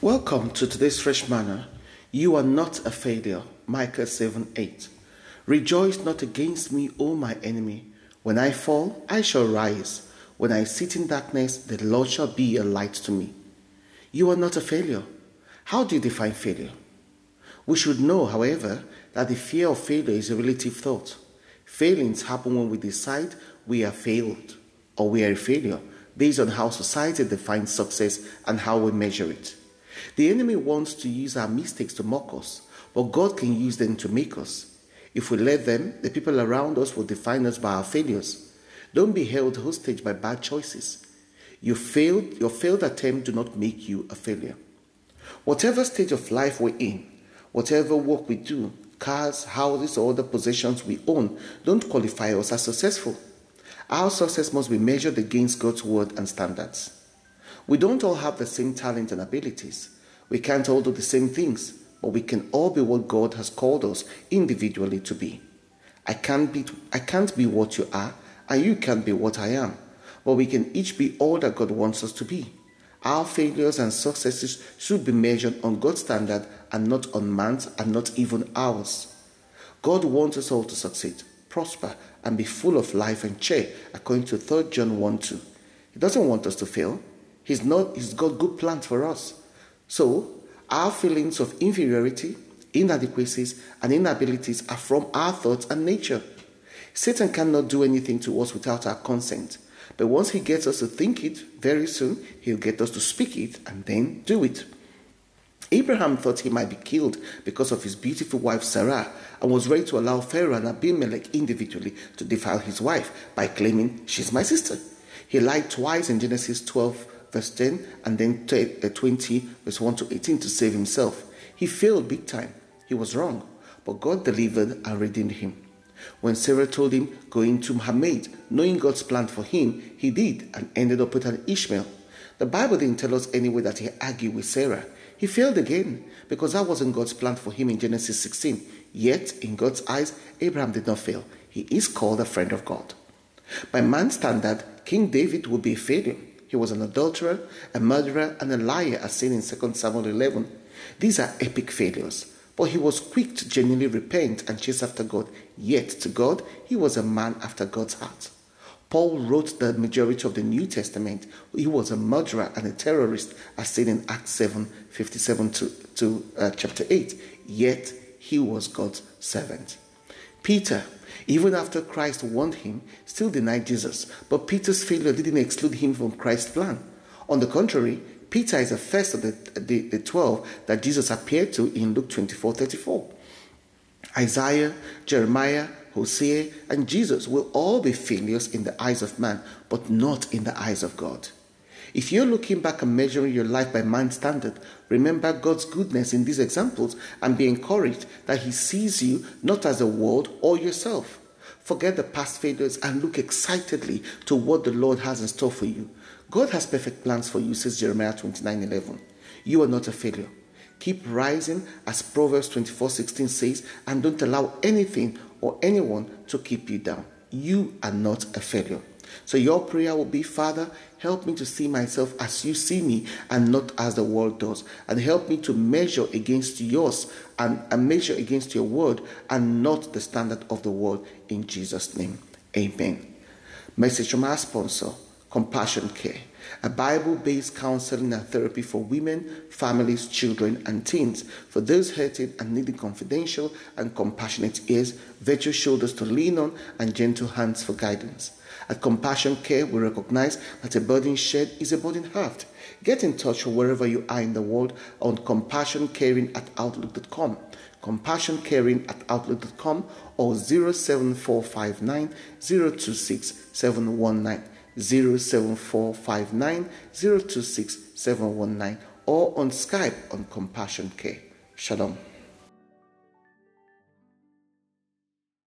Welcome to today's fresh manna. You are not a failure. Micah 7 8. Rejoice not against me, O my enemy. When I fall, I shall rise. When I sit in darkness, the Lord shall be a light to me. You are not a failure. How do you define failure? We should know, however, that the fear of failure is a relative thought. Failings happen when we decide we are failed or we are a failure based on how society defines success and how we measure it. The enemy wants to use our mistakes to mock us, but God can use them to make us. If we let them, the people around us will define us by our failures. Don't be held hostage by bad choices. You failed, your failed attempt do not make you a failure. Whatever stage of life we're in, whatever work we do, cars, houses, or other possessions we own, don't qualify us as successful. Our success must be measured against God's word and standards. We don't all have the same talent and abilities. We can't all do the same things, but we can all be what God has called us individually to be. I can't be, I can't be what you are, and you can't be what I am, but we can each be all that God wants us to be. Our failures and successes should be measured on God's standard and not on man's and not even ours. God wants us all to succeed, prosper, and be full of life and cheer, according to 3 John 1 2. He doesn't want us to fail. He's not he's got good plans for us. So our feelings of inferiority, inadequacies, and inabilities are from our thoughts and nature. Satan cannot do anything to us without our consent. But once he gets us to think it, very soon he'll get us to speak it and then do it. Abraham thought he might be killed because of his beautiful wife Sarah and was ready to allow Pharaoh and Abimelech individually to defile his wife by claiming, She's my sister. He lied twice in Genesis 12 verse 10, and then uh, 20, verse 1 to 18 to save himself. He failed big time. He was wrong, but God delivered and redeemed him. When Sarah told him, Go into her maid, knowing God's plan for him, he did and ended up with an Ishmael. The Bible didn't tell us anyway that he argued with Sarah. He failed again because that wasn't God's plan for him in Genesis 16. Yet, in God's eyes, Abraham did not fail. He is called a friend of God. By man's standard, King David would be a failure. He was an adulterer, a murderer, and a liar, as seen in 2 Samuel 11. These are epic failures. But he was quick to genuinely repent and chase after God. Yet, to God, he was a man after God's heart. Paul wrote the majority of the New Testament. He was a murderer and a terrorist, as seen in Acts 7 57 to, to uh, chapter 8. Yet, he was God's servant. Peter, even after Christ warned him, still denied Jesus. But Peter's failure didn't exclude him from Christ's plan. On the contrary, Peter is the first of the, the, the 12 that Jesus appeared to in Luke 24 34. Isaiah, Jeremiah, Hosea, and Jesus will all be failures in the eyes of man, but not in the eyes of God. If you're looking back and measuring your life by man's standard, remember God's goodness in these examples and be encouraged that He sees you not as a world or yourself. Forget the past failures and look excitedly to what the Lord has in store for you. God has perfect plans for you, says Jeremiah 29 11. You are not a failure. Keep rising, as Proverbs 24 16 says, and don't allow anything or anyone to keep you down. You are not a failure. So your prayer will be, Father, help me to see myself as you see me and not as the world does. And help me to measure against yours and, and measure against your word and not the standard of the world in Jesus' name. Amen. Message from our sponsor, Compassion Care a Bible based counseling and therapy for women, families, children, and teens. For those hurting and needing confidential and compassionate ears, virtual shoulders to lean on, and gentle hands for guidance. At Compassion Care, we recognize that a burden shared is a burden halved. Get in touch wherever you are in the world on compassioncaring at outlook.com. Compassion Caring at outlook.com or 07459 026 719. 07459 026 719 or on Skype on Compassion Care. Shalom.